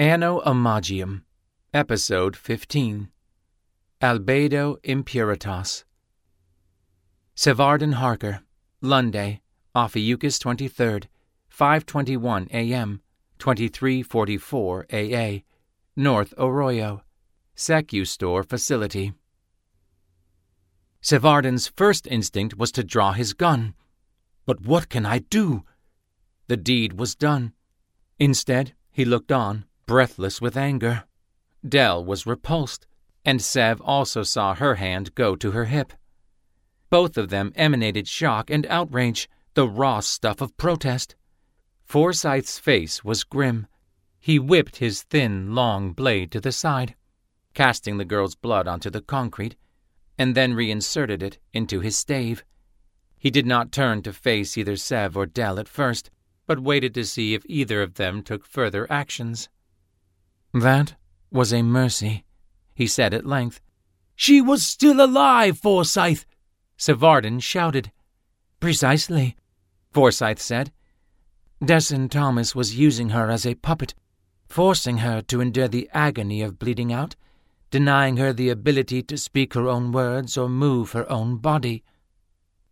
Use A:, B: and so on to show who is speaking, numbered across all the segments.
A: Anno Imagium, Episode 15 Albedo Impuritas. Sevardin Harker, Lunday, Ophiuchus 23rd, 5:21 a.m., 23:44 a.a., North Arroyo, Secustor Facility. Sevardin's first instinct was to draw his gun. But what can I do? The deed was done. Instead, he looked on, breathless with anger. Dell was repulsed, and Sev also saw her hand go to her hip. Both of them emanated shock and outrage, the raw stuff of protest. Forsyth's face was grim. He whipped his thin, long blade to the side, casting the girl's blood onto the concrete, and then reinserted it into his stave. He did not turn to face either Sev or Dell at first, but waited to see if either of them took further actions. That was a mercy, he said at length.
B: She was still alive, Forsyth!
A: Sevardin shouted.
B: Precisely, Forsyth said. Dessen Thomas was using her as a puppet, forcing her to endure the agony of bleeding out, denying her the ability to speak her own words or move her own body.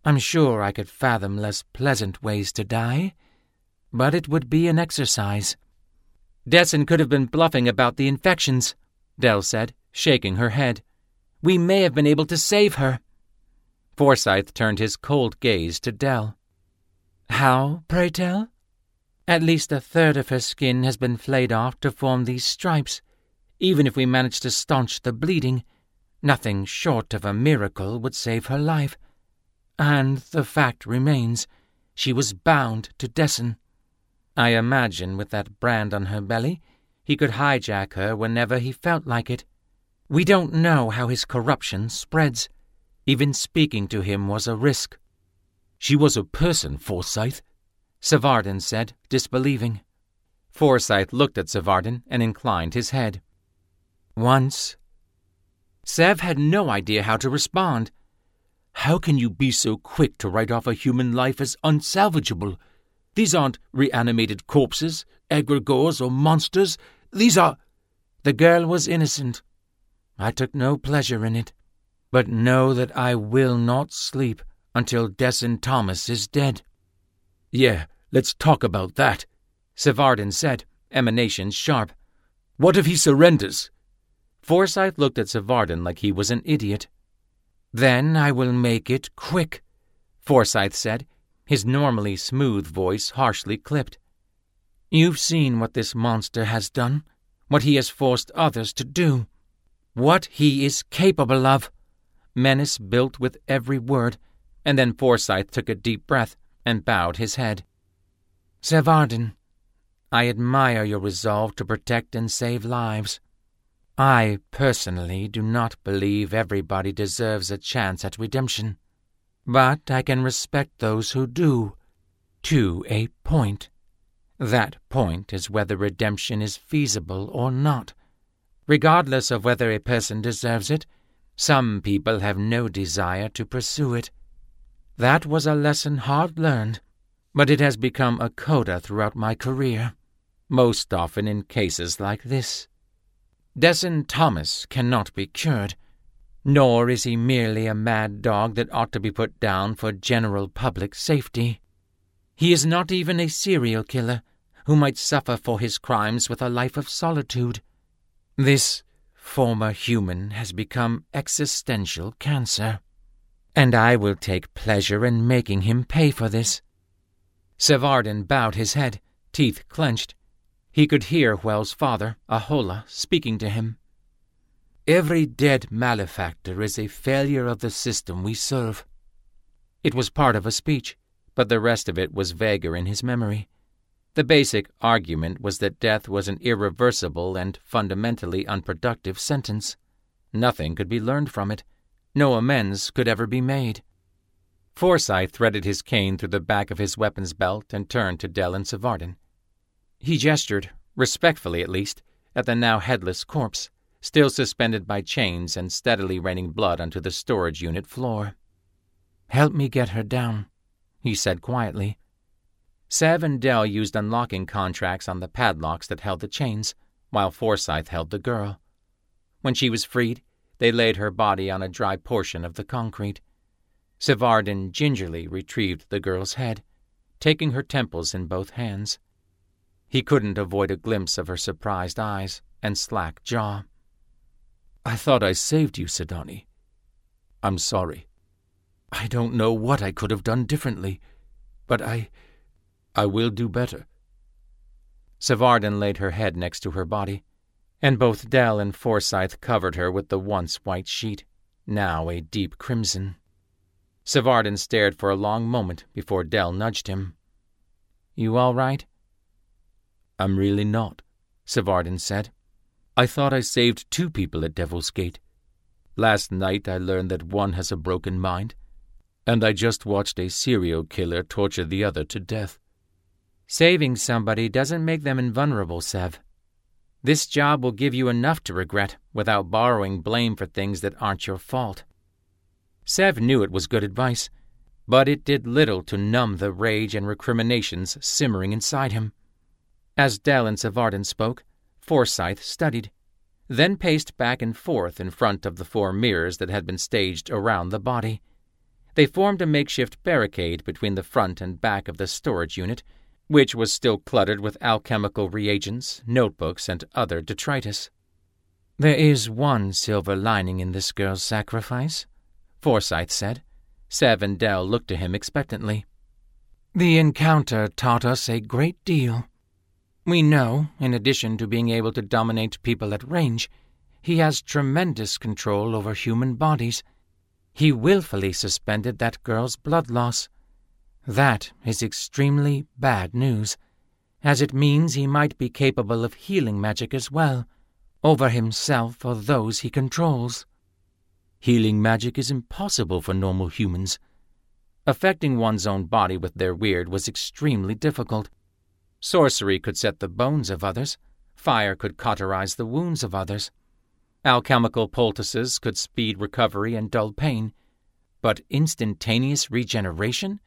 B: I'm sure I could fathom less pleasant ways to die, but it would be an exercise.
A: Dessen could have been bluffing about the infections, Dell said, shaking her head. We may have been able to save her. Forsyth turned his cold gaze to Dell.
B: How, pray tell? At least a third of her skin has been flayed off to form these stripes. Even if we manage to staunch the bleeding, nothing short of a miracle would save her life. And the fact remains, she was bound to Dessen. I imagine with that brand on her belly, he could hijack her whenever he felt like it. We don't know how his corruption spreads. Even speaking to him was a risk.
C: She was a person, Forsyth,
A: Sevardin said, disbelieving. Forsyth looked at Sevardin and inclined his head.
B: Once.
A: Sev had no idea how to respond.
C: How can you be so quick to write off a human life as unsalvageable? These aren't reanimated corpses, egregores, or monsters. These are.
B: The girl was innocent. I took no pleasure in it. But know that I will not sleep until Dessen Thomas is dead.
C: Yeah, let's talk about that,
A: Sevardin said, emanations sharp.
C: What if he surrenders?
A: Forsyth looked at Sevardin like he was an idiot.
B: Then I will make it quick, Forsyth said, his normally smooth voice harshly clipped. You've seen what this monster has done, what he has forced others to do, what he is capable of. Menace built with every word, and then Forsyth took a deep breath and bowed his head. Sevardin, I admire your resolve to protect and save lives. I personally do not believe everybody deserves a chance at redemption but I can respect those who do, to a point. That point is whether redemption is feasible or not. Regardless of whether a person deserves it, some people have no desire to pursue it. That was a lesson hard learned, but it has become a coda throughout my career, most often in cases like this. Dessen Thomas cannot be cured, nor is he merely a mad dog that ought to be put down for general public safety. He is not even a serial killer who might suffer for his crimes with a life of solitude. This former human has become existential cancer, and I will take pleasure in making him pay for this. Sevardin bowed his head, teeth clenched. He could hear Well's father, Ahola, speaking to him. Every dead malefactor is a failure of the system we serve. It was part of a speech, but the rest of it was vaguer in his memory. The basic argument was that death was an irreversible and fundamentally unproductive sentence. Nothing could be learned from it. No amends could ever be made. Forsyth threaded his cane through the back of his weapons belt and turned to Dell and Sevardin. He gestured, respectfully at least, at the now headless corpse still suspended by chains and steadily raining blood onto the storage unit floor. Help me get her down, he said quietly. Sev and Dell used unlocking contracts on the padlocks that held the chains,
A: while Forsyth held the girl. When she was freed, they laid her body on a dry portion of the concrete. Sevardin gingerly retrieved the girl's head, taking her temples in both hands. He couldn't avoid a glimpse of her surprised eyes and slack jaw.
C: I thought I saved you, Sidani. I'm sorry. I don't know what I could have done differently, but I. I will do better.
A: Sevardin laid her head next to her body, and both Dell and Forsyth covered her with the once white sheet, now a deep crimson. Sevardin stared for a long moment before Dell nudged him. You all right?
C: I'm really not, Sevardin said. I thought I saved two people at Devil's Gate. Last night I learned that one has a broken mind, and I just watched a serial killer torture the other to death.
B: Saving somebody doesn't make them invulnerable, Sev. This job will give you enough to regret without borrowing blame for things that aren't your fault. Sev knew it was good advice, but it did little to numb the rage and recriminations simmering inside him. As Dell and Sevardin spoke, Forsyth studied, then paced back and forth in front of the four mirrors that had been staged around the body. They formed a makeshift barricade between the front and back of the storage unit, which was still cluttered with alchemical reagents, notebooks, and other detritus. There is one silver lining in this girl's sacrifice, Forsyth said. Dell looked to him expectantly. The encounter taught us a great deal. We know, in addition to being able to dominate people at range, he has tremendous control over human bodies. He willfully suspended that girl's blood loss. That is extremely bad news, as it means he might be capable of healing magic as well, over himself or those he controls.
C: Healing magic is impossible for normal humans.
A: Affecting one's own body with their weird was extremely difficult. Sorcery could set the bones of others. Fire could cauterize the wounds of others. Alchemical poultices could speed recovery and dull pain. But instantaneous regeneration?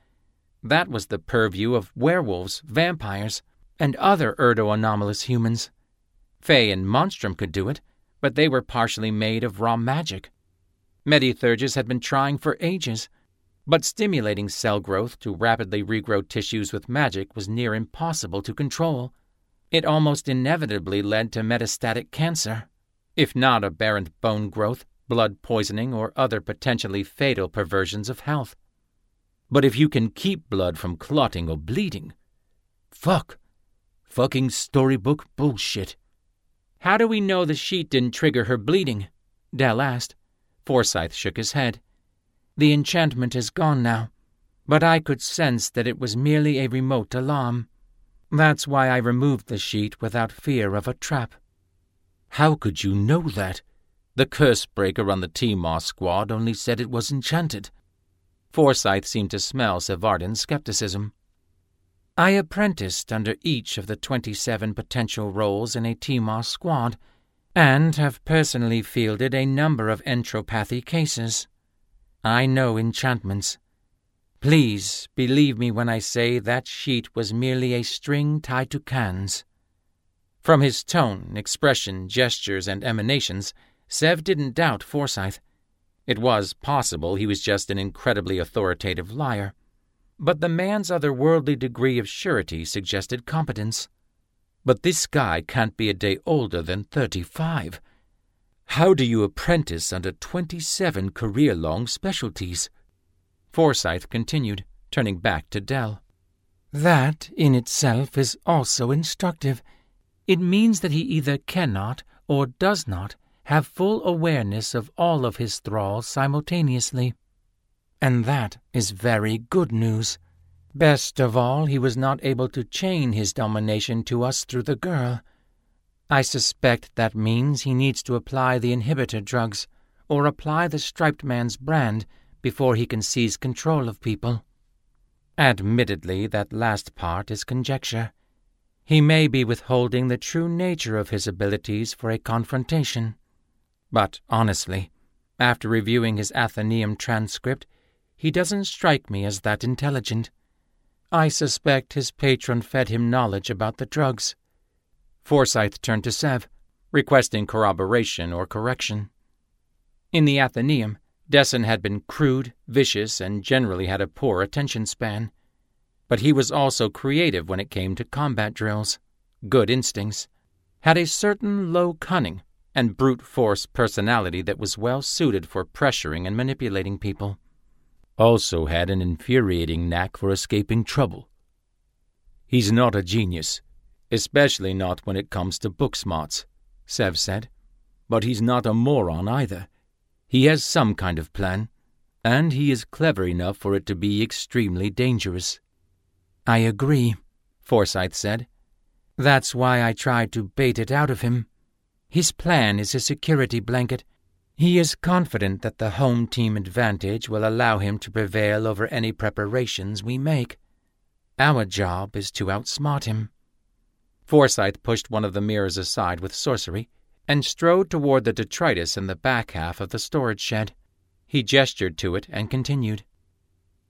A: That was the purview of werewolves, vampires, and other erdo-anomalous humans. Fae and Monstrum could do it, but they were partially made of raw magic. Medithurges had been trying for ages, but stimulating cell growth to rapidly regrow tissues with magic was near impossible to control. It almost inevitably led to metastatic cancer, if not aberrant bone growth, blood poisoning, or other potentially fatal perversions of health.
C: But if you can keep blood from clotting or bleeding, fuck. Fucking storybook bullshit.
B: How do we know the sheet didn't trigger her bleeding? Dell asked. Forsyth shook his head. The enchantment is gone now, but I could sense that it was merely a remote alarm. That's why I removed the sheet without fear of a trap.
C: How could you know that? The curse breaker on the Timos squad only said it was enchanted.
A: Forsyth seemed to smell Sevardin's skepticism.
B: I apprenticed under each of the twenty-seven potential roles in a Timos squad, and have personally fielded a number of entropathy cases. I know enchantments. Please believe me when I say that sheet was merely a string tied to cans. From his tone, expression, gestures, and emanations, Sev didn't doubt Forsyth. It was possible he was just an incredibly authoritative liar. But the man's otherworldly degree of surety suggested competence.
C: But this guy can't be a day older than thirty-five. How do you apprentice under 27 career long specialties?
A: Forsyth continued, turning back to Dell.
B: That, in itself, is also instructive. It means that he either cannot or does not have full awareness of all of his thralls simultaneously. And that is very good news. Best of all, he was not able to chain his domination to us through the girl. I suspect that means he needs to apply the inhibitor drugs or apply the striped man's brand before he can seize control of people. Admittedly, that last part is conjecture. He may be withholding the true nature of his abilities for a confrontation. But honestly, after reviewing his Athenaeum transcript, he doesn't strike me as that intelligent. I suspect his patron fed him knowledge about the drugs. Forsyth turned to Sev, requesting corroboration or correction. In the Athenaeum, Dessen had been crude, vicious, and generally had a poor attention span. But he was also creative when it came to combat drills, good instincts, had a certain low cunning and brute force personality that was well suited for pressuring and manipulating people.
C: Also had an infuriating knack for escaping trouble. He's not a genius, especially not when it comes to book smarts, Sev said. But he's not a moron either. He has some kind of plan, and he is clever enough for it to be extremely dangerous.
B: I agree, Forsyth said. That's why I tried to bait it out of him. His plan is a security blanket. He is confident that the home team advantage will allow him to prevail over any preparations we make. Our job is to outsmart him. Forsyth pushed one of the mirrors aside with sorcery and strode toward the detritus in the back half of the storage shed. He gestured to it and continued.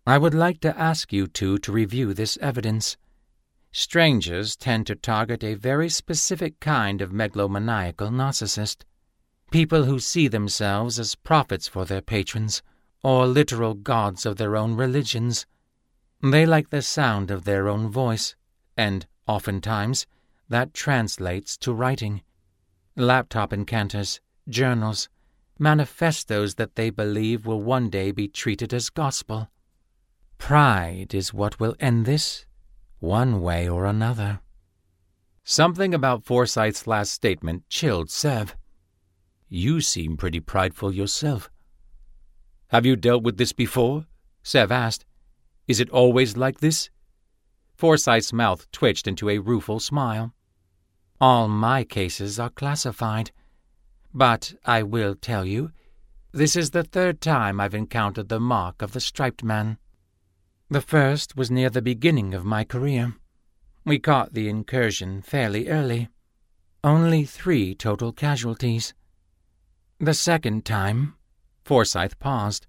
B: I would like to ask you two to review this evidence. Strangers tend to target a very specific kind of megalomaniacal narcissist. People who see themselves as prophets for their patrons, or literal gods of their own religions. They like the sound of their own voice, and, oftentimes, that translates to writing laptop incanters, journals, manifestos that they believe will one day be treated as gospel. Pride is what will end this, one way or another. Something about Forsyth's last statement chilled Sev.
C: You seem pretty prideful yourself.
B: Have you dealt with this before? Sev asked. Is it always like this? Forsyth's mouth twitched into a rueful smile. All my cases are classified. But I will tell you, this is the third time I've encountered the mark of the striped man. The first was near the beginning of my career. We caught the incursion fairly early. Only three total casualties. The second time, Forsyth paused.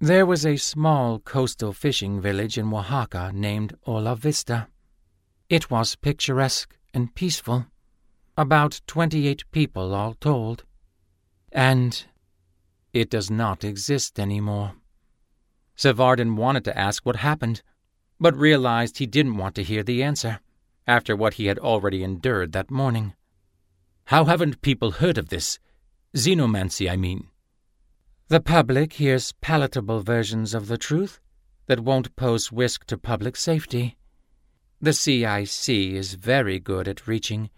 B: There was a small coastal fishing village in Oaxaca named Ola Vista. It was picturesque and peaceful. About twenty-eight people all told. And it does not exist anymore. Sevardin wanted to ask what happened, but realized he didn't want to hear the answer, after what he had already endured that morning.
C: How haven't people heard of this? Xenomancy, I mean.
B: The public hears palatable versions of the truth that won't pose risk to public safety. The CIC is very good at reaching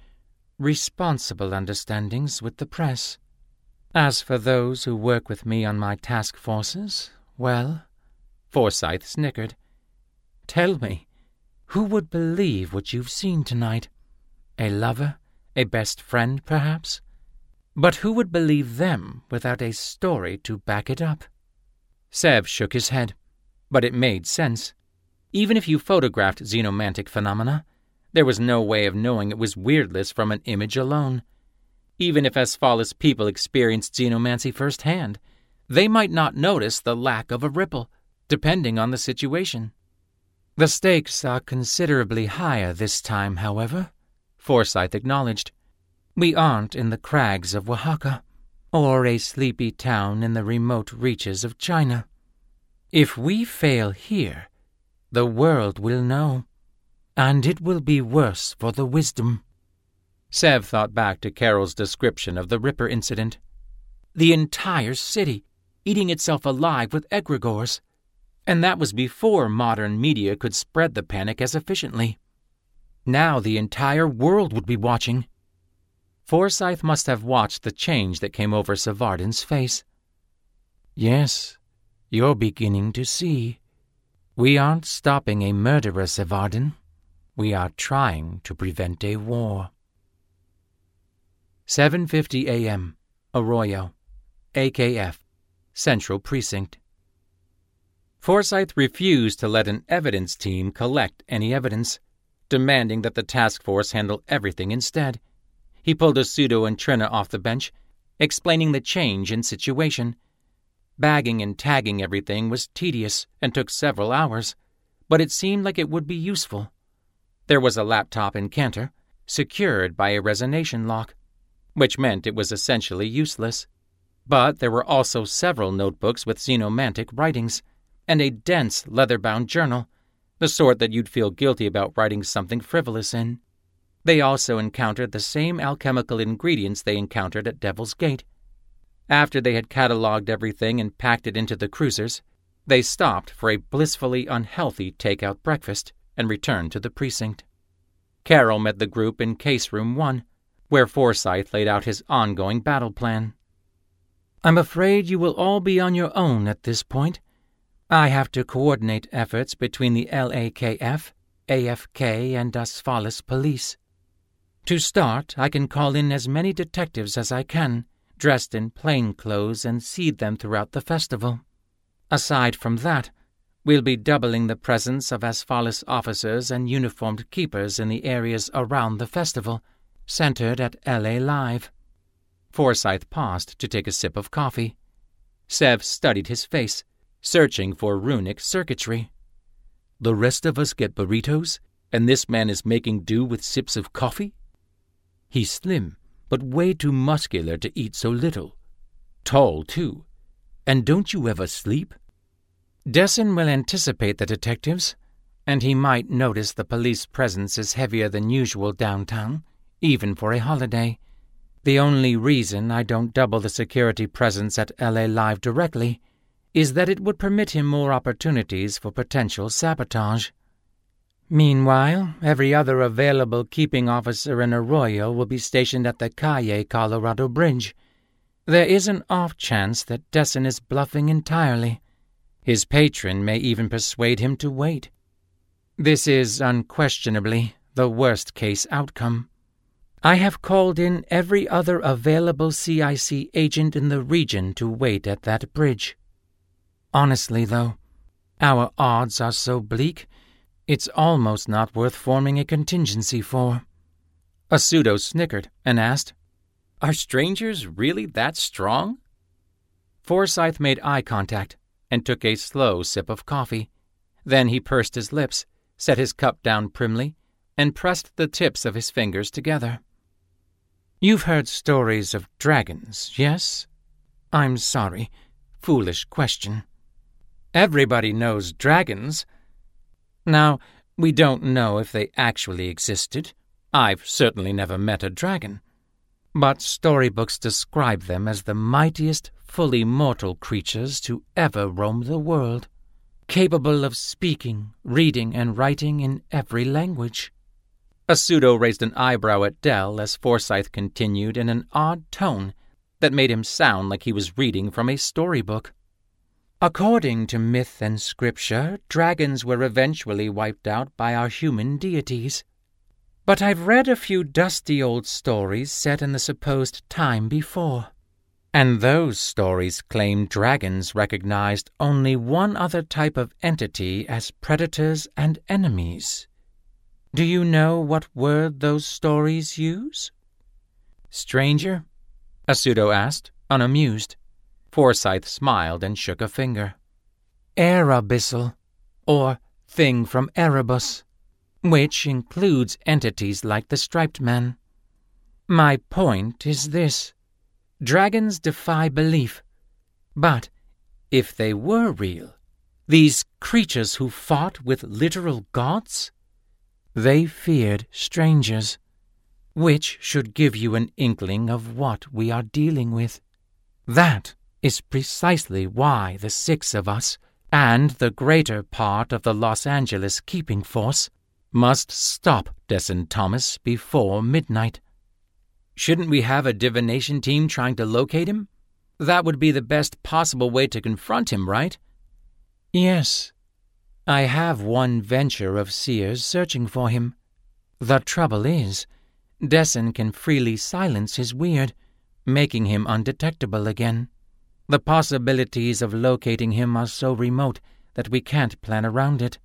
B: responsible understandings with the press. As for those who work with me on my task forces, well, Forsyth snickered. Tell me, who would believe what you've seen tonight? A lover? A best friend, perhaps? But who would believe them without a story to back it up? Sev shook his head, but it made sense. Even if you photographed xenomantic phenomena, there was no way of knowing it was weirdless from an image alone. Even if Asphalis people experienced xenomancy firsthand, they might not notice the lack of a ripple, depending on the situation. The stakes are considerably higher this time, however, Forsyth acknowledged. We aren't in the crags of Oaxaca, or a sleepy town in the remote reaches of China. If we fail here, the world will know, and it will be worse for the wisdom. Sev thought back to Carol's description of the Ripper incident. The entire city eating itself alive with egregores. And that was before modern media could spread the panic as efficiently. Now the entire world would be watching. Forsyth must have watched the change that came over Sevardin's face. Yes, you're beginning to see, we aren't stopping a murderer, Sevardin. We are trying to prevent a war. 7:50 a.m. Arroyo, AKF, Central Precinct. Forsyth refused to let an evidence team collect any evidence, demanding that the task force handle everything instead. He pulled Asudo and Trina off the bench, explaining the change in situation. Bagging and tagging everything was tedious and took several hours, but it seemed like it would be useful. There was a laptop incanter, secured by a resonation lock, which meant it was essentially useless. But there were also several notebooks with xenomantic writings, and a dense leather bound journal, the sort that you'd feel guilty about writing something frivolous in. They also encountered the same alchemical ingredients they encountered at Devil's Gate. After they had catalogued everything and packed it into the cruisers, they stopped for a blissfully unhealthy takeout breakfast and returned to the precinct. Carol met the group in Case Room 1, where Forsyth laid out his ongoing battle plan. I'm afraid you will all be on your own at this point. I have to coordinate efforts between the LAKF, AFK, and Asphalis police. To start, I can call in as many detectives as I can, dressed in plain clothes, and seed them throughout the festival. Aside from that, we'll be doubling the presence of Asphalis officers and uniformed keepers in the areas around the festival, centered at LA Live. Forsyth paused to take a sip of coffee. Sev studied his face, searching for runic circuitry.
C: The rest of us get burritos, and this man is making do with sips of coffee? He's slim, but way too muscular to eat so little. Tall, too. And don't you ever sleep?
B: Dessen will anticipate the detectives, and he might notice the police presence is heavier than usual downtown, even for a holiday. The only reason I don't double the security presence at LA Live directly is that it would permit him more opportunities for potential sabotage. Meanwhile, every other available keeping officer in Arroyo will be stationed at the Calle Colorado Bridge. There is an off chance that Dessen is bluffing entirely. His patron may even persuade him to wait. This is unquestionably the worst case outcome. I have called in every other available CIC agent in the region to wait at that bridge. Honestly, though, our odds are so bleak, it's almost not worth forming a contingency for.
A: Asudo snickered and asked, Are strangers really that strong?
B: Forsyth made eye contact and took a slow sip of coffee. Then he pursed his lips, set his cup down primly, and pressed the tips of his fingers together. You've heard stories of dragons, yes? I'm sorry. Foolish question. Everybody knows dragons. Now, we don't know if they actually existed. I've certainly never met a dragon. But storybooks describe them as the mightiest, fully mortal creatures to ever roam the world, capable of speaking, reading, and writing in every language. Asudo raised an eyebrow at Dell as Forsyth continued in an odd tone that made him sound like he was reading from a storybook. According to myth and scripture, dragons were eventually wiped out by our human deities. But I've read a few dusty old stories set in the supposed time before. And those stories claim dragons recognized only one other type of entity as predators and enemies do you know what word those stories use?
A: Stranger? Asudo asked, unamused. Forsyth smiled and shook a finger.
B: Arabyssal, or thing from Erebus, which includes entities like the striped man. My point is this dragons defy belief. But if they were real, these creatures who fought with literal gods? They feared strangers, which should give you an inkling of what we are dealing with. That is precisely why the six of us, and the greater part of the Los Angeles keeping force, must stop Dessen Thomas before midnight.
A: Shouldn't we have a divination team trying to locate him? That would be the best possible way to confront him, right?
B: Yes, I have one venture of seers searching for him. The trouble is, Dessen can freely silence his weird, making him undetectable again. The possibilities of locating him are so remote that we can't plan around it.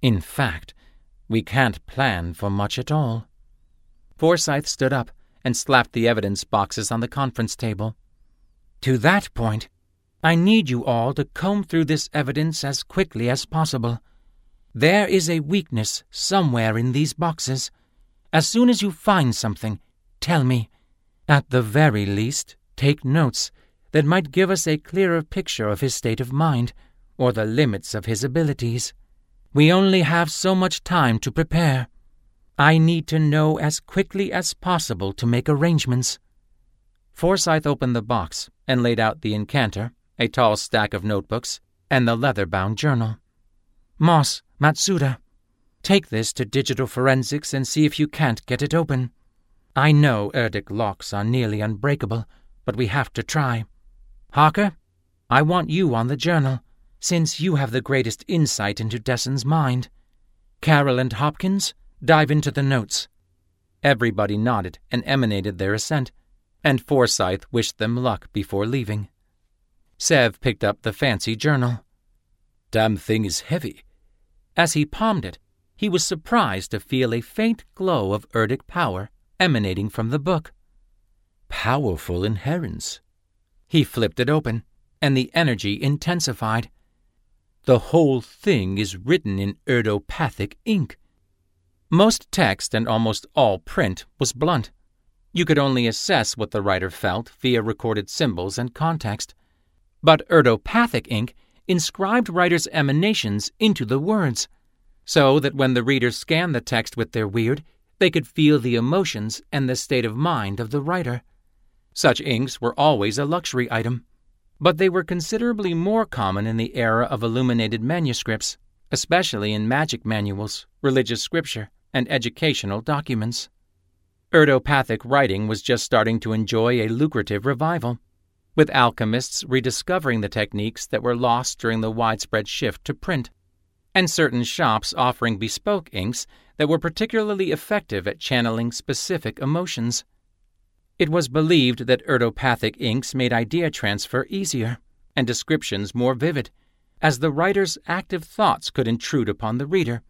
B: In fact, we can't plan for much at all.
A: Forsyth stood up and slapped the evidence boxes on the conference table.
B: To that point, I need you all to comb through this evidence as quickly as possible. There is a weakness somewhere in these boxes, As soon as you find something, tell me. At the very least, take notes that might give us a clearer picture of his state of mind or the limits of his abilities. We only have so much time to prepare. I need to know as quickly as possible to make arrangements.
A: Forsyth opened the box and laid out the incanter, a tall stack of notebooks, and the leather bound journal.
B: Moss, Matsuda, take this to digital forensics and see if you can't get it open. I know Erdic locks are nearly unbreakable, but we have to try. Harker, I want you on the journal, since you have the greatest insight into Dessen's mind. Carroll and Hopkins, dive into the notes.
A: Everybody nodded and emanated their assent, and Forsyth wished them luck before leaving. Sev picked up the fancy journal.
C: Damn thing is heavy.
A: As he palmed it, he was surprised to feel a faint glow of Erdic power emanating from the book.
C: Powerful inherence.
A: He flipped it open, and the energy intensified.
C: The whole thing is written in erdopathic ink.
A: Most text and almost all print was blunt. You could only assess what the writer felt via recorded symbols and context. But erdopathic ink inscribed writers' emanations into the words, so that when the readers scanned the text with their weird, they could feel the emotions and the state of mind of the writer. Such inks were always a luxury item, but they were considerably more common in the era of illuminated manuscripts, especially in magic manuals, religious scripture, and educational documents. Erdopathic writing was just starting to enjoy a lucrative revival, with alchemists rediscovering the techniques that were lost during the widespread shift to print, and certain shops offering bespoke inks that were particularly effective at channeling specific emotions. It was believed that erdopathic inks made idea transfer easier and descriptions more vivid, as the writer's active thoughts could intrude upon the reader.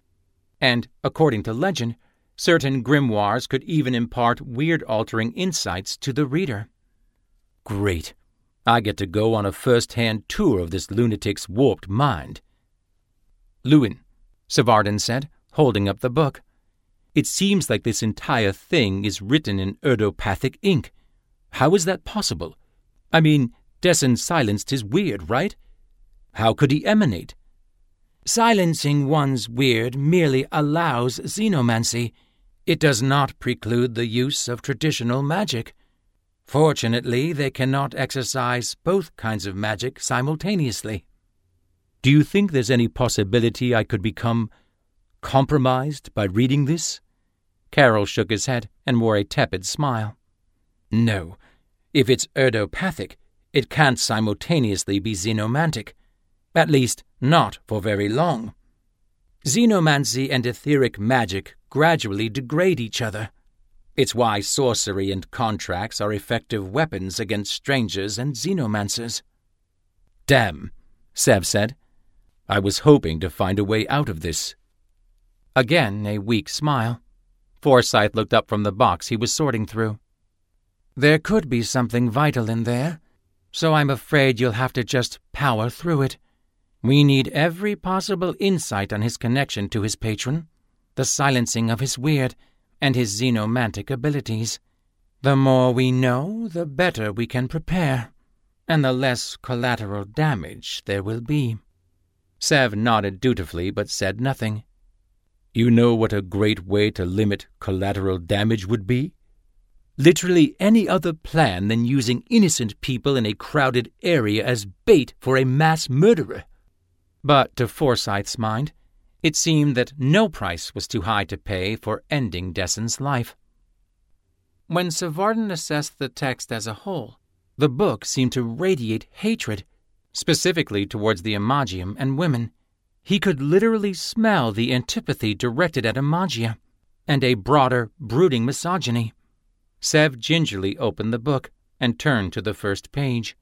A: And, according to legend, certain grimoires could even impart weird altering insights to the reader.
C: Great. I get to go on a first hand tour of this lunatic's warped mind.
A: Lewin, Sevardin said, holding up the book.
C: It seems like this entire thing is written in erdopathic ink. How is that possible? I mean, Dessen silenced his weird, right? How could he emanate?
B: Silencing one's weird merely allows xenomancy. It does not preclude the use of traditional magic. Fortunately, they cannot exercise both kinds of magic simultaneously.
C: Do you think there's any possibility I could become compromised by reading this?
A: Carroll shook his head and wore a tepid smile.
B: No. If it's erdopathic, it can't simultaneously be xenomantic. At least, not for very long. Xenomancy and etheric magic gradually degrade each other. It's why sorcery and contracts are effective weapons against strangers and xenomancers.
C: Damn, Sev said. I was hoping to find a way out of this.
A: Again, a weak smile. Forsyth looked up from the box he was sorting through.
B: There could be something vital in there, so I'm afraid you'll have to just power through it. We need every possible insight on his connection to his patron, the silencing of his weird, and his xenomantic abilities. The more we know, the better we can prepare, and the less collateral damage there will be.
A: Sev nodded dutifully but said nothing.
C: You know what a great way to limit collateral damage would be? Literally any other plan than using innocent people in a crowded area as bait for a mass murderer.
A: But to Forsyth's mind, it seemed that no price was too high to pay for ending Dessen's life. When Sevardin assessed the text as a whole, the book seemed to radiate hatred, specifically towards the Imagium and women. He could literally smell the antipathy directed at Imagia, and a broader, brooding misogyny. Sev gingerly opened the book and turned to the first page.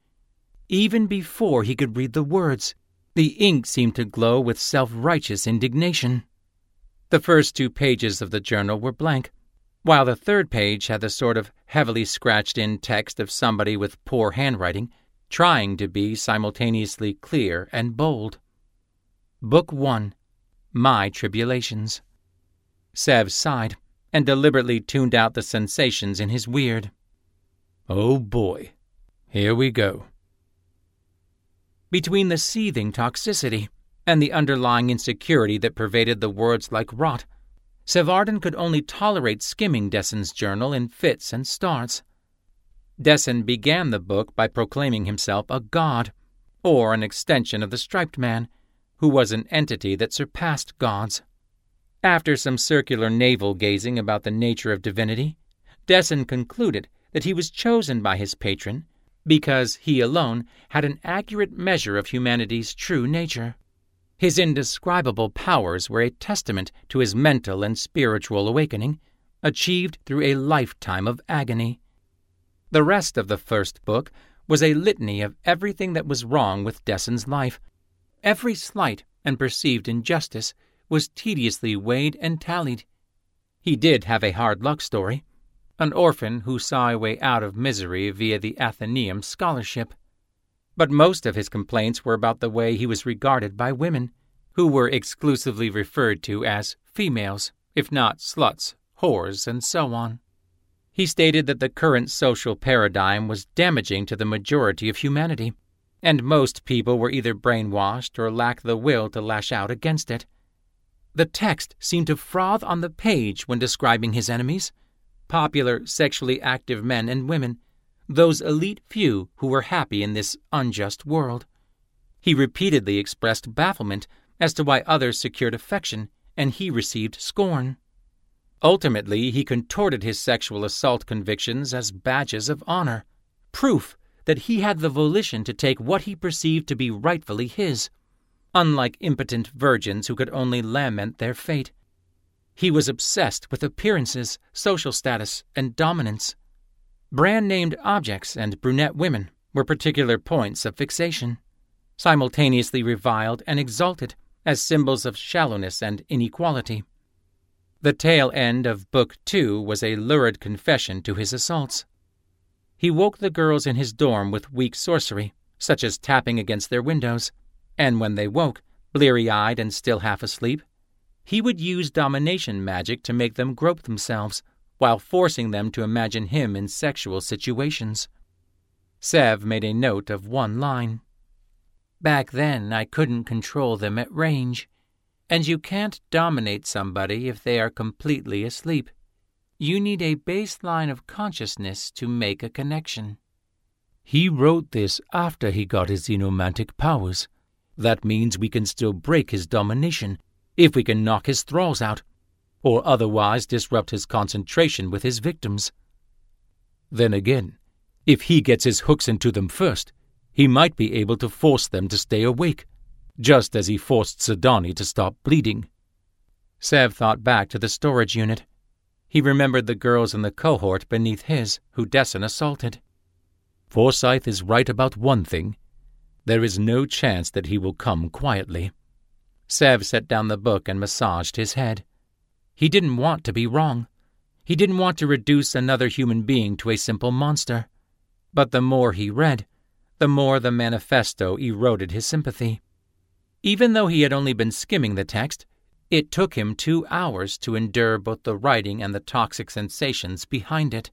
A: Even before he could read the words, the ink seemed to glow with self righteous indignation. The first two pages of the journal were blank, while the third page had the sort of heavily scratched in text of somebody with poor handwriting trying to be simultaneously clear and bold. Book 1 My Tribulations. Sev sighed
B: and deliberately tuned out the sensations in his weird.
C: Oh boy, here we go.
B: Between the seething toxicity and the underlying insecurity that pervaded the words like rot, Sevardin could only tolerate skimming Dessen's journal in fits and starts. Dessen began the book by proclaiming himself a god, or an extension of the striped man, who was an entity that surpassed gods. After some circular navel gazing about the nature of divinity, Dessen concluded that he was chosen by his patron because he alone had an accurate measure of humanity's true nature. His indescribable powers were a testament to his mental and spiritual awakening, achieved through a lifetime of agony. The rest of the first book was a litany of everything that was wrong with Dessen's life. Every slight and perceived injustice was tediously weighed and tallied. He did have a hard luck story an orphan who saw a way out of misery via the Athenaeum scholarship. But most of his complaints were about the way he was regarded by women, who were exclusively referred to as females, if not sluts, whores, and so on. He stated that the current social paradigm was damaging to the majority of humanity, and most people were either brainwashed or lacked the will to lash out against it. The text seemed to froth on the page when describing his enemies popular sexually active men and women, those elite few who were happy in this unjust world. He repeatedly expressed bafflement as to why others secured affection and he received scorn. Ultimately, he contorted his sexual assault convictions as badges of honor, proof that he had the volition to take what he perceived to be rightfully his, unlike impotent virgins who could only lament their fate. He was obsessed with appearances, social status, and dominance. Brand named objects and brunette women were particular points of fixation, simultaneously reviled and exalted as symbols of shallowness and inequality. The tail end of Book Two was a lurid confession to his assaults. He woke the girls in his dorm with weak sorcery, such as tapping against their windows, and when they woke, bleary eyed and still half asleep, he would use domination magic to make them grope themselves, while forcing them to imagine him in sexual situations. Sev made a note of one line. Back then, I couldn't control them at range. And you can't dominate somebody if they are completely asleep. You need a baseline of consciousness to make a connection.
C: He wrote this after he got his xenomantic powers. That means we can still break his domination if we can knock his thralls out, or otherwise disrupt his concentration with his victims. Then again, if he gets his hooks into them first, he might be able to force them to stay awake, just as he forced Sidani to stop bleeding.
B: Sev thought back to the storage unit. He remembered the girls in the cohort beneath his who Dessen assaulted.
C: Forsyth is right about one thing. There is no chance that he will come quietly.
B: Sev set down the book and massaged his head. He didn't want to be wrong. He didn't want to reduce another human being to a simple monster. But the more he read, the more the manifesto eroded his sympathy. Even though he had only been skimming the text, it took him two hours to endure both the writing and the toxic sensations behind it.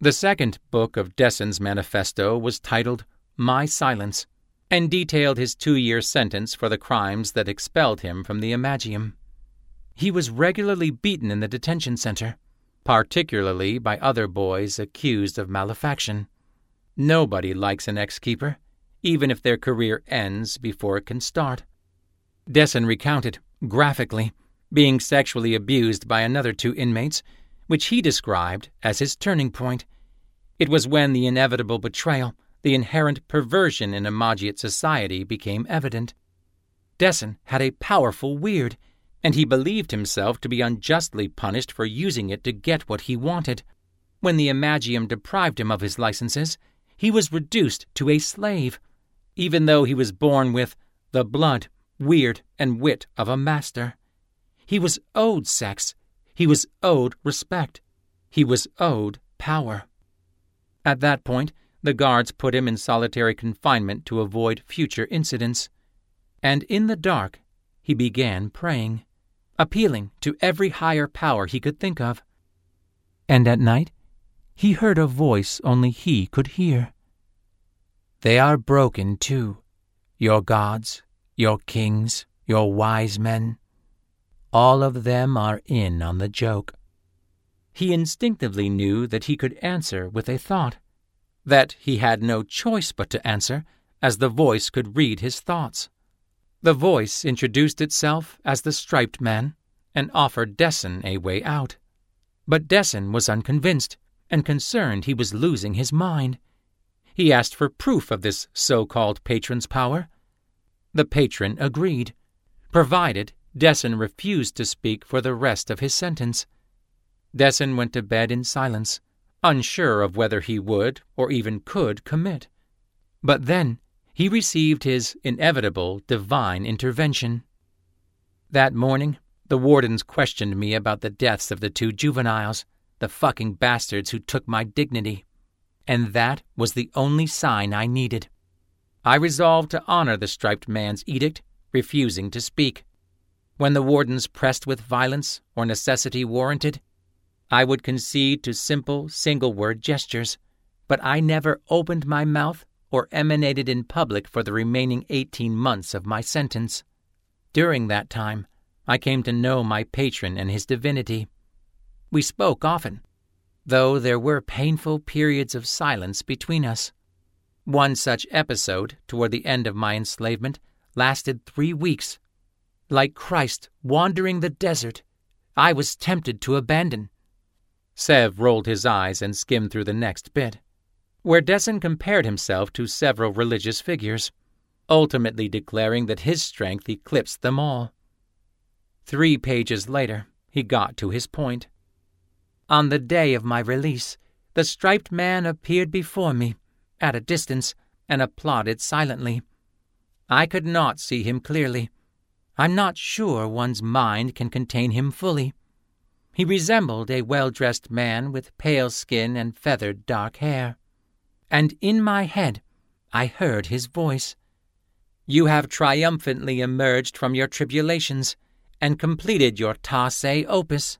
B: The second book of Dessen's manifesto was titled My Silence and detailed his two year sentence for the crimes that expelled him from the Imagium. He was regularly beaten in the detention center, particularly by other boys accused of malefaction. Nobody likes an ex keeper, even if their career ends before it can start. Dessen recounted, graphically, being sexually abused by another two inmates, which he described as his turning point. It was when the inevitable betrayal the inherent perversion in Imagiate society became evident. Dessen had a powerful weird, and he believed himself to be unjustly punished for using it to get what he wanted. When the Imagium deprived him of his licenses, he was reduced to a slave, even though he was born with the blood, weird, and wit of a master. He was owed sex. He was owed respect. He was owed power. At that point, the guards put him in solitary confinement to avoid future incidents. And in the dark, he began praying. appealing to every higher power he could think of. And at night, he heard a voice only he could hear. They are broken, too, your gods, your kings, your wise men. All of them are in on the joke. He instinctively knew that he could answer with a thought, that he had no choice but to answer, as the voice could read his thoughts. The voice introduced itself as the striped man and offered Dessen a way out. But Dessen was unconvinced and concerned he was losing his mind. He asked for proof of this so called patron's power. The patron agreed, provided Dessen refused to speak for the rest of his sentence. Dessen went to bed in silence, unsure of whether he would or even could commit. But then he received his inevitable divine intervention. That morning, the wardens questioned me about the deaths of the two juveniles, the fucking bastards who took my dignity. And that was the only sign I needed. I resolved to honor the striped man's edict, refusing to speak. When the wardens pressed with violence or necessity warranted, I would concede to simple, single word gestures, but I never opened my mouth or emanated in public for the remaining 18 months of my sentence. During that time, I came to know my patron and his divinity. We spoke often, though there were painful periods of silence between us. One such episode, toward the end of my enslavement, lasted three weeks. Like Christ wandering the desert, I was tempted to abandon. Sev rolled his eyes and skimmed through the next bit, where Dessen compared himself to several religious figures, ultimately declaring that his strength eclipsed them all. Three pages later, he got to his point. On the day of my release, the striped man appeared before me, at a distance, and applauded silently. I could not see him clearly. I'm not sure one's mind can contain him fully. He resembled a well dressed man with pale skin and feathered dark hair. And in my head, I heard his voice. You have triumphantly emerged from your tribulations and completed your Tasse opus.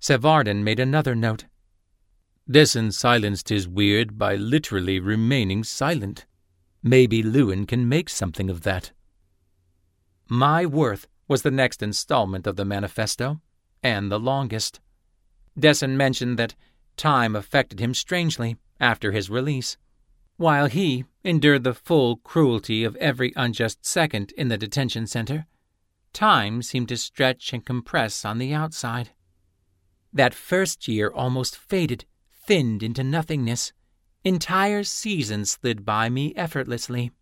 B: Sevardin made another note.
C: Dessen silenced his weird by literally remaining silent. Maybe Lewin can make something of that.
B: My Worth was the next installment of the manifesto and the longest. Dessen mentioned that time affected him strangely after his release. While he endured the full cruelty of every unjust second in the detention center, time seemed to stretch and compress on the outside. That first year almost faded, thinned into nothingness. Entire seasons slid by me effortlessly.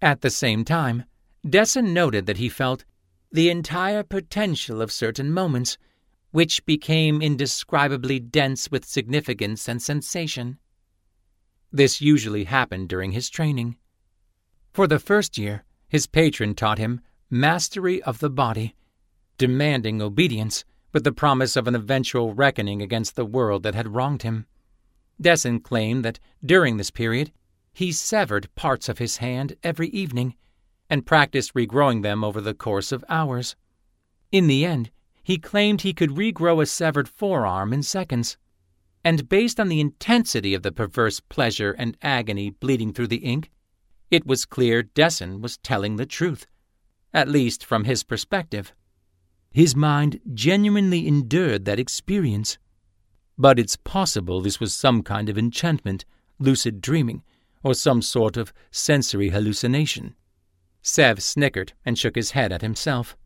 B: At the same time, Dessen noted that he felt the entire potential of certain moments, which became indescribably dense with significance and sensation. This usually happened during his training. For the first year, his patron taught him mastery of the body, demanding obedience with the promise of an eventual reckoning against the world that had wronged him. Dessen claimed that during this period, he severed parts of his hand every evening and practiced regrowing them over the course of hours. In the end, he claimed he could regrow a severed forearm in seconds. And based on the intensity of the perverse pleasure and agony bleeding through the ink, it was clear Dessen was telling the truth, at least from his perspective. His mind genuinely endured that experience. But it's possible this was some kind of enchantment, lucid dreaming, or some sort of sensory hallucination. Sev snickered and shook his head at himself.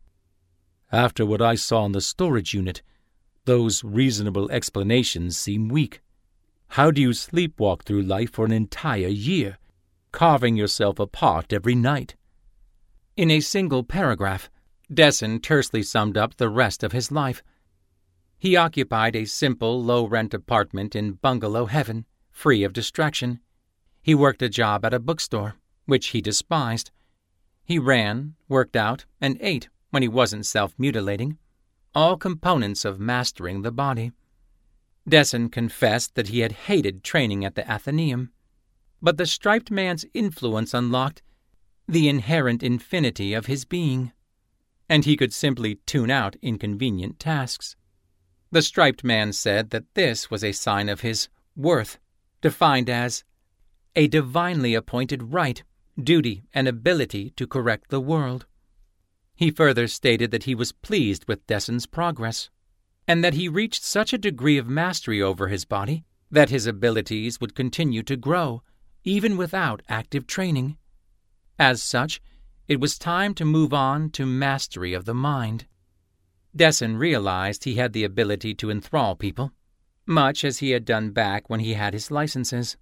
C: After what I saw in the storage unit, those reasonable explanations seem weak. How do you sleepwalk through life for an entire year, carving yourself apart every night?
B: In a single paragraph, Dessen tersely summed up the rest of his life. He occupied a simple, low rent apartment in Bungalow Heaven, free of distraction. He worked a job at a bookstore, which he despised. He ran, worked out, and ate when he wasn't self mutilating, all components of mastering the body. Dessen confessed that he had hated training at the Athenaeum, but the striped man's influence unlocked the inherent infinity of his being. And he could simply tune out inconvenient tasks. The striped man said that this was a sign of his worth, defined as a divinely appointed right, duty, and ability to correct the world. He further stated that he was pleased with Dessen's progress, and that he reached such a degree of mastery over his body that his abilities would continue to grow, even without active training. As such, it was time to move on to mastery of the mind. Dessen realized he had the ability to enthrall people, much as he had done back when he had his licenses.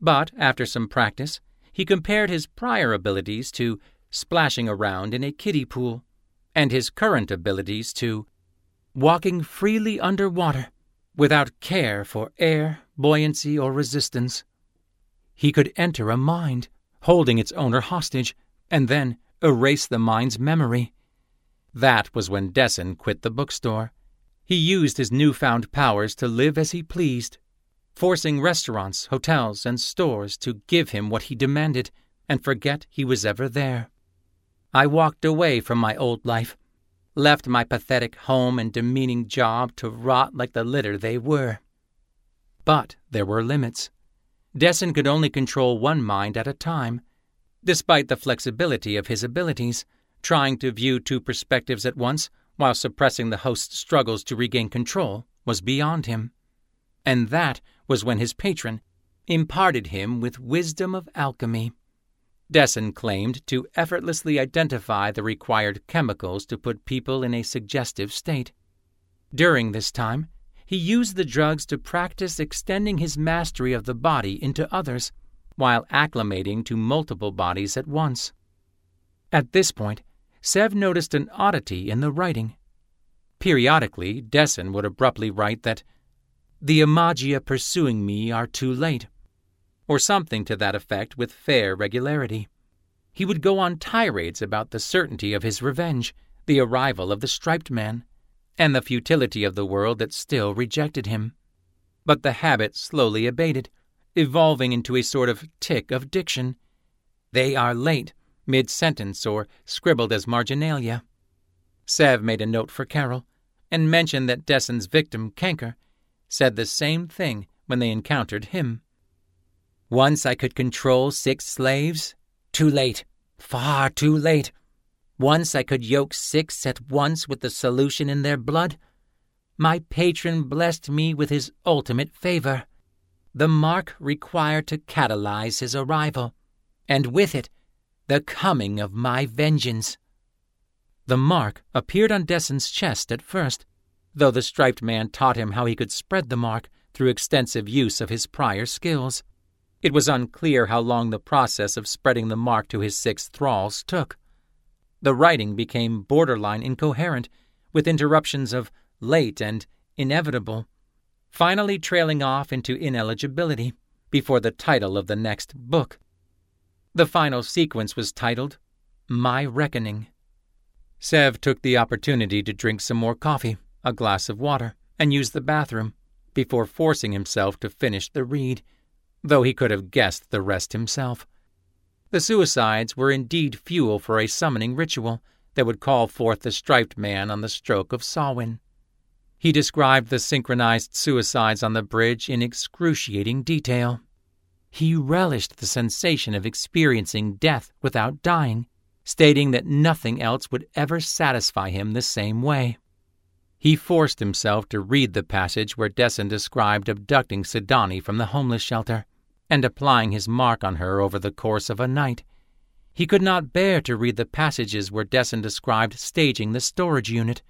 B: But after some practice, he compared his prior abilities to splashing around in a kiddie pool, and his current abilities to walking freely under water, without care for air, buoyancy, or resistance. He could enter a mind, holding its owner hostage, and then erase the mind's memory. That was when Dessen quit the bookstore. He used his newfound powers to live as he pleased, forcing restaurants, hotels, and stores to give him what he demanded and forget he was ever there. I walked away from my old life, left my pathetic home and demeaning job to rot like the litter they were. But there were limits. Dessen could only control one mind at a time, despite the flexibility of his abilities. Trying to view two perspectives at once while suppressing the host's struggles to regain control was beyond him. And that was when his patron imparted him with wisdom of alchemy. Dessen claimed to effortlessly identify the required chemicals to put people in a suggestive state. During this time, he used the drugs to practice extending his mastery of the body into others, while acclimating to multiple bodies at once. At this point, Sev noticed an oddity in the writing. Periodically, Dessen would abruptly write that the Amagia pursuing me are too late, or something to that effect with fair regularity. He would go on tirades about the certainty of his revenge, the arrival of the striped man, and the futility of the world that still rejected him. But the habit slowly abated, evolving into a sort of tic of diction. They are late, mid sentence, or scribbled as marginalia. Sev made a note for Carol, and mentioned that Dessen's victim, Canker, said the same thing when they encountered him. Once I could control six slaves. Too late. Far too late. Once I could yoke six at once with the solution in their blood. My patron blessed me with his ultimate favor. The mark required to catalyze his arrival, and with it, the coming of my vengeance. The mark appeared on Dessen's chest at first, though the striped man taught him how he could spread the mark through extensive use of his prior skills. It was unclear how long the process of spreading the mark to his six thralls took. The writing became borderline incoherent, with interruptions of late and inevitable, finally trailing off into ineligibility before the title of the next book. The final sequence was titled My Reckoning. Sev took the opportunity to drink some more coffee, a glass of water, and use the bathroom before forcing himself to finish the read, though he could have guessed the rest himself. The suicides were indeed fuel for a summoning ritual that would call forth the striped man on the stroke of Samhain. He described the synchronized suicides on the bridge in excruciating detail. He relished the sensation of experiencing death without dying, stating that nothing else would ever satisfy him the same way. He forced himself to read the passage where Dessen described abducting Sidani from the homeless shelter and applying his mark on her over the course of a night. He could not bear to read the passages where Dessen described staging the storage unit.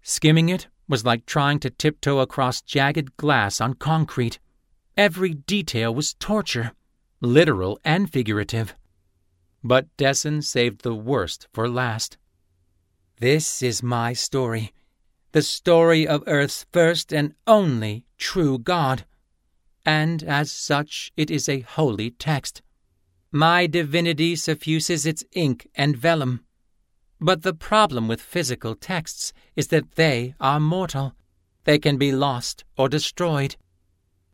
B: Skimming it was like trying to tiptoe across jagged glass on concrete. Every detail was torture, literal and figurative. But Dessen saved the worst for last. This is my story, the story of Earth's first and only true God and as such it is a holy text. My divinity suffuses its ink and vellum. But the problem with physical texts is that they are mortal. They can be lost or destroyed.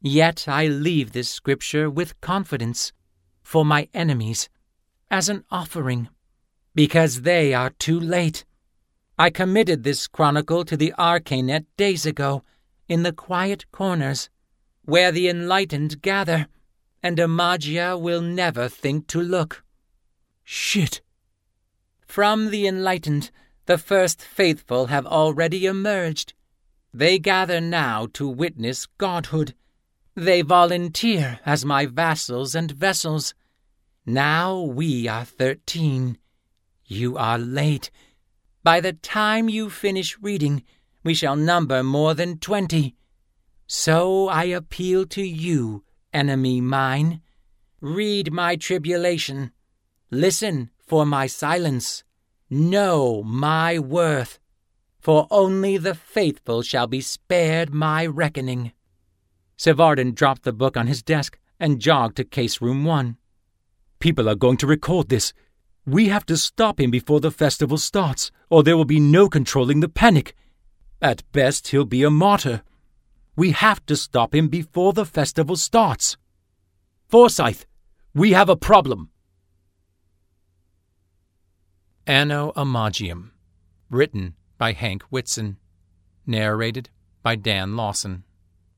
B: Yet I leave this scripture with confidence for my enemies as an offering, because they are too late. I committed this chronicle to the Arcanet days ago, in the quiet corners, where the enlightened gather, and Amagia will never think to look.
C: Shit!
B: From the enlightened, the first faithful have already emerged. They gather now to witness godhood. They volunteer as my vassals and vessels. Now we are thirteen. You are late. By the time you finish reading, we shall number more than twenty. So I appeal to you, enemy mine. Read my tribulation. Listen for my silence. Know my worth. For only the faithful shall be spared my reckoning.
A: Sevardin dropped the book on his desk and jogged to case room one.
C: People are going to record this. We have to stop him before the festival starts, or there will be no controlling the panic. At best, he'll be a martyr. We have to stop him before the festival starts. Forsyth, we have a problem.
A: Anno Amagium, written by Hank Whitson, narrated by Dan Lawson.